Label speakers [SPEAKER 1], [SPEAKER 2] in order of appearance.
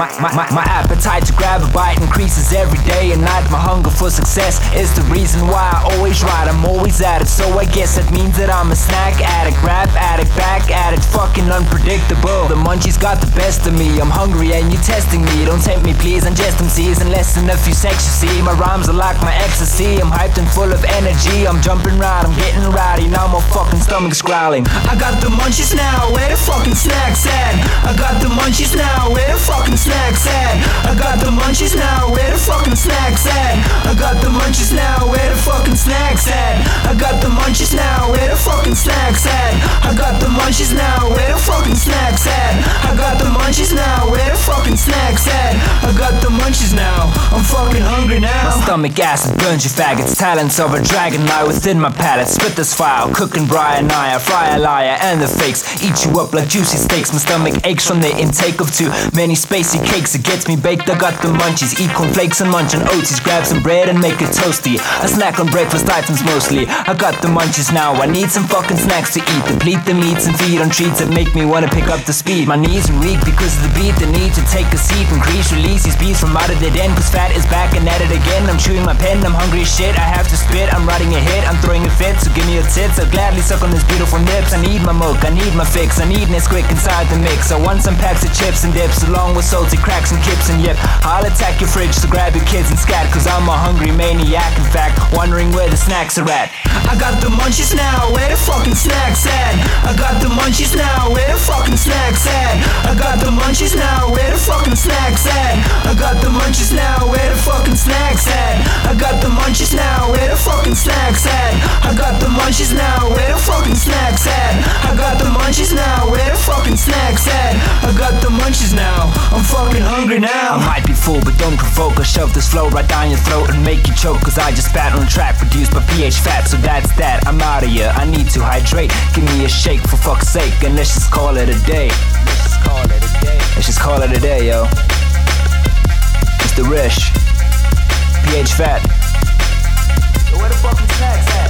[SPEAKER 1] My, my, my, appetite to grab a bite increases every day and night. My hunger for success is the reason why I always write. I'm always at it, so I guess that means that I'm a snack addict, rap addict, back addict, fucking unpredictable. The munchies got the best of me. I'm hungry and you're testing me. Don't tempt me, please. I'm just MCs and less than a few sex. You see, my rhymes are like my ecstasy. I'm hyped and full of energy. I'm jumping right, I'm getting rowdy. Now my fucking stomach's growling. I got the munchies now. Where the fucking snacks at? I got the munchies now. Where the fucking snacks at? I got the munchies now. Where the fucking snacks at? I got the munchies now. Where the fucking snacks at? I got the munchies now. Where the fucking snacks at? I got the munchies now. Where the fucking snacks at? Munchies now. Where the fucking snacks at? I got the munchies now. I'm fucking hungry now. My stomach acid burns you faggots. Talents of a dragon lie within my palate. Spit this file. Cooking Brian I fry a liar and the fakes. Eat you up like juicy steaks. My stomach aches from the intake of too many spacey cakes. It gets me baked. I got the munchies. Eat cornflakes and munch on oaties. Grab some bread and make it toasty. I snack on breakfast items mostly. I got the munchies now. I need some fucking snacks to eat. Deplete the meats and feed on treats that make me wanna pick up the speed. My knees are weak because of the beat. The need to take a seat. Increase, release these beats from out of the den. Cause fat is back and at it again. I'm chewing my pen. I'm hungry shit. I have to spit. I'm writing a hit. I'm throwing a fit. So give me your tits. I'll gladly suck on these beautiful nips. I need my milk. I need my fix. I need Nesquik inside the mix. I want some packs of chips and dips along with salty cracks and kips and yep. I'll attack your fridge so grab your kids and scat. Cause I'm a hungry maniac. In fact, wondering where the snacks are at. I got the munchies now. Where the fucking snacks at? I got the munchies now. Where the fucking snacks at? I got the munchies now. Where the fucking snacks at? I got the munchies now. Where the fucking snacks at? I got the munchies now. Where the fucking snacks at? I got the munchies now. Where the fucking snacks at? I got the munchies now. Where the fucking snacks at? I got the munchies now. I'm fucking hungry now. I might be full, but don't provoke. I shove this flow right down your throat and make you choke. Cause I just spat on track produced by PHFat. So that's that. I'm out of here. I need to hydrate. Give me a shake for fuck's sake. And let's just call it a day. Let's just call it a day. Let's just call it a day, yo. Mr. Rish. PHFat. Yo, where the at?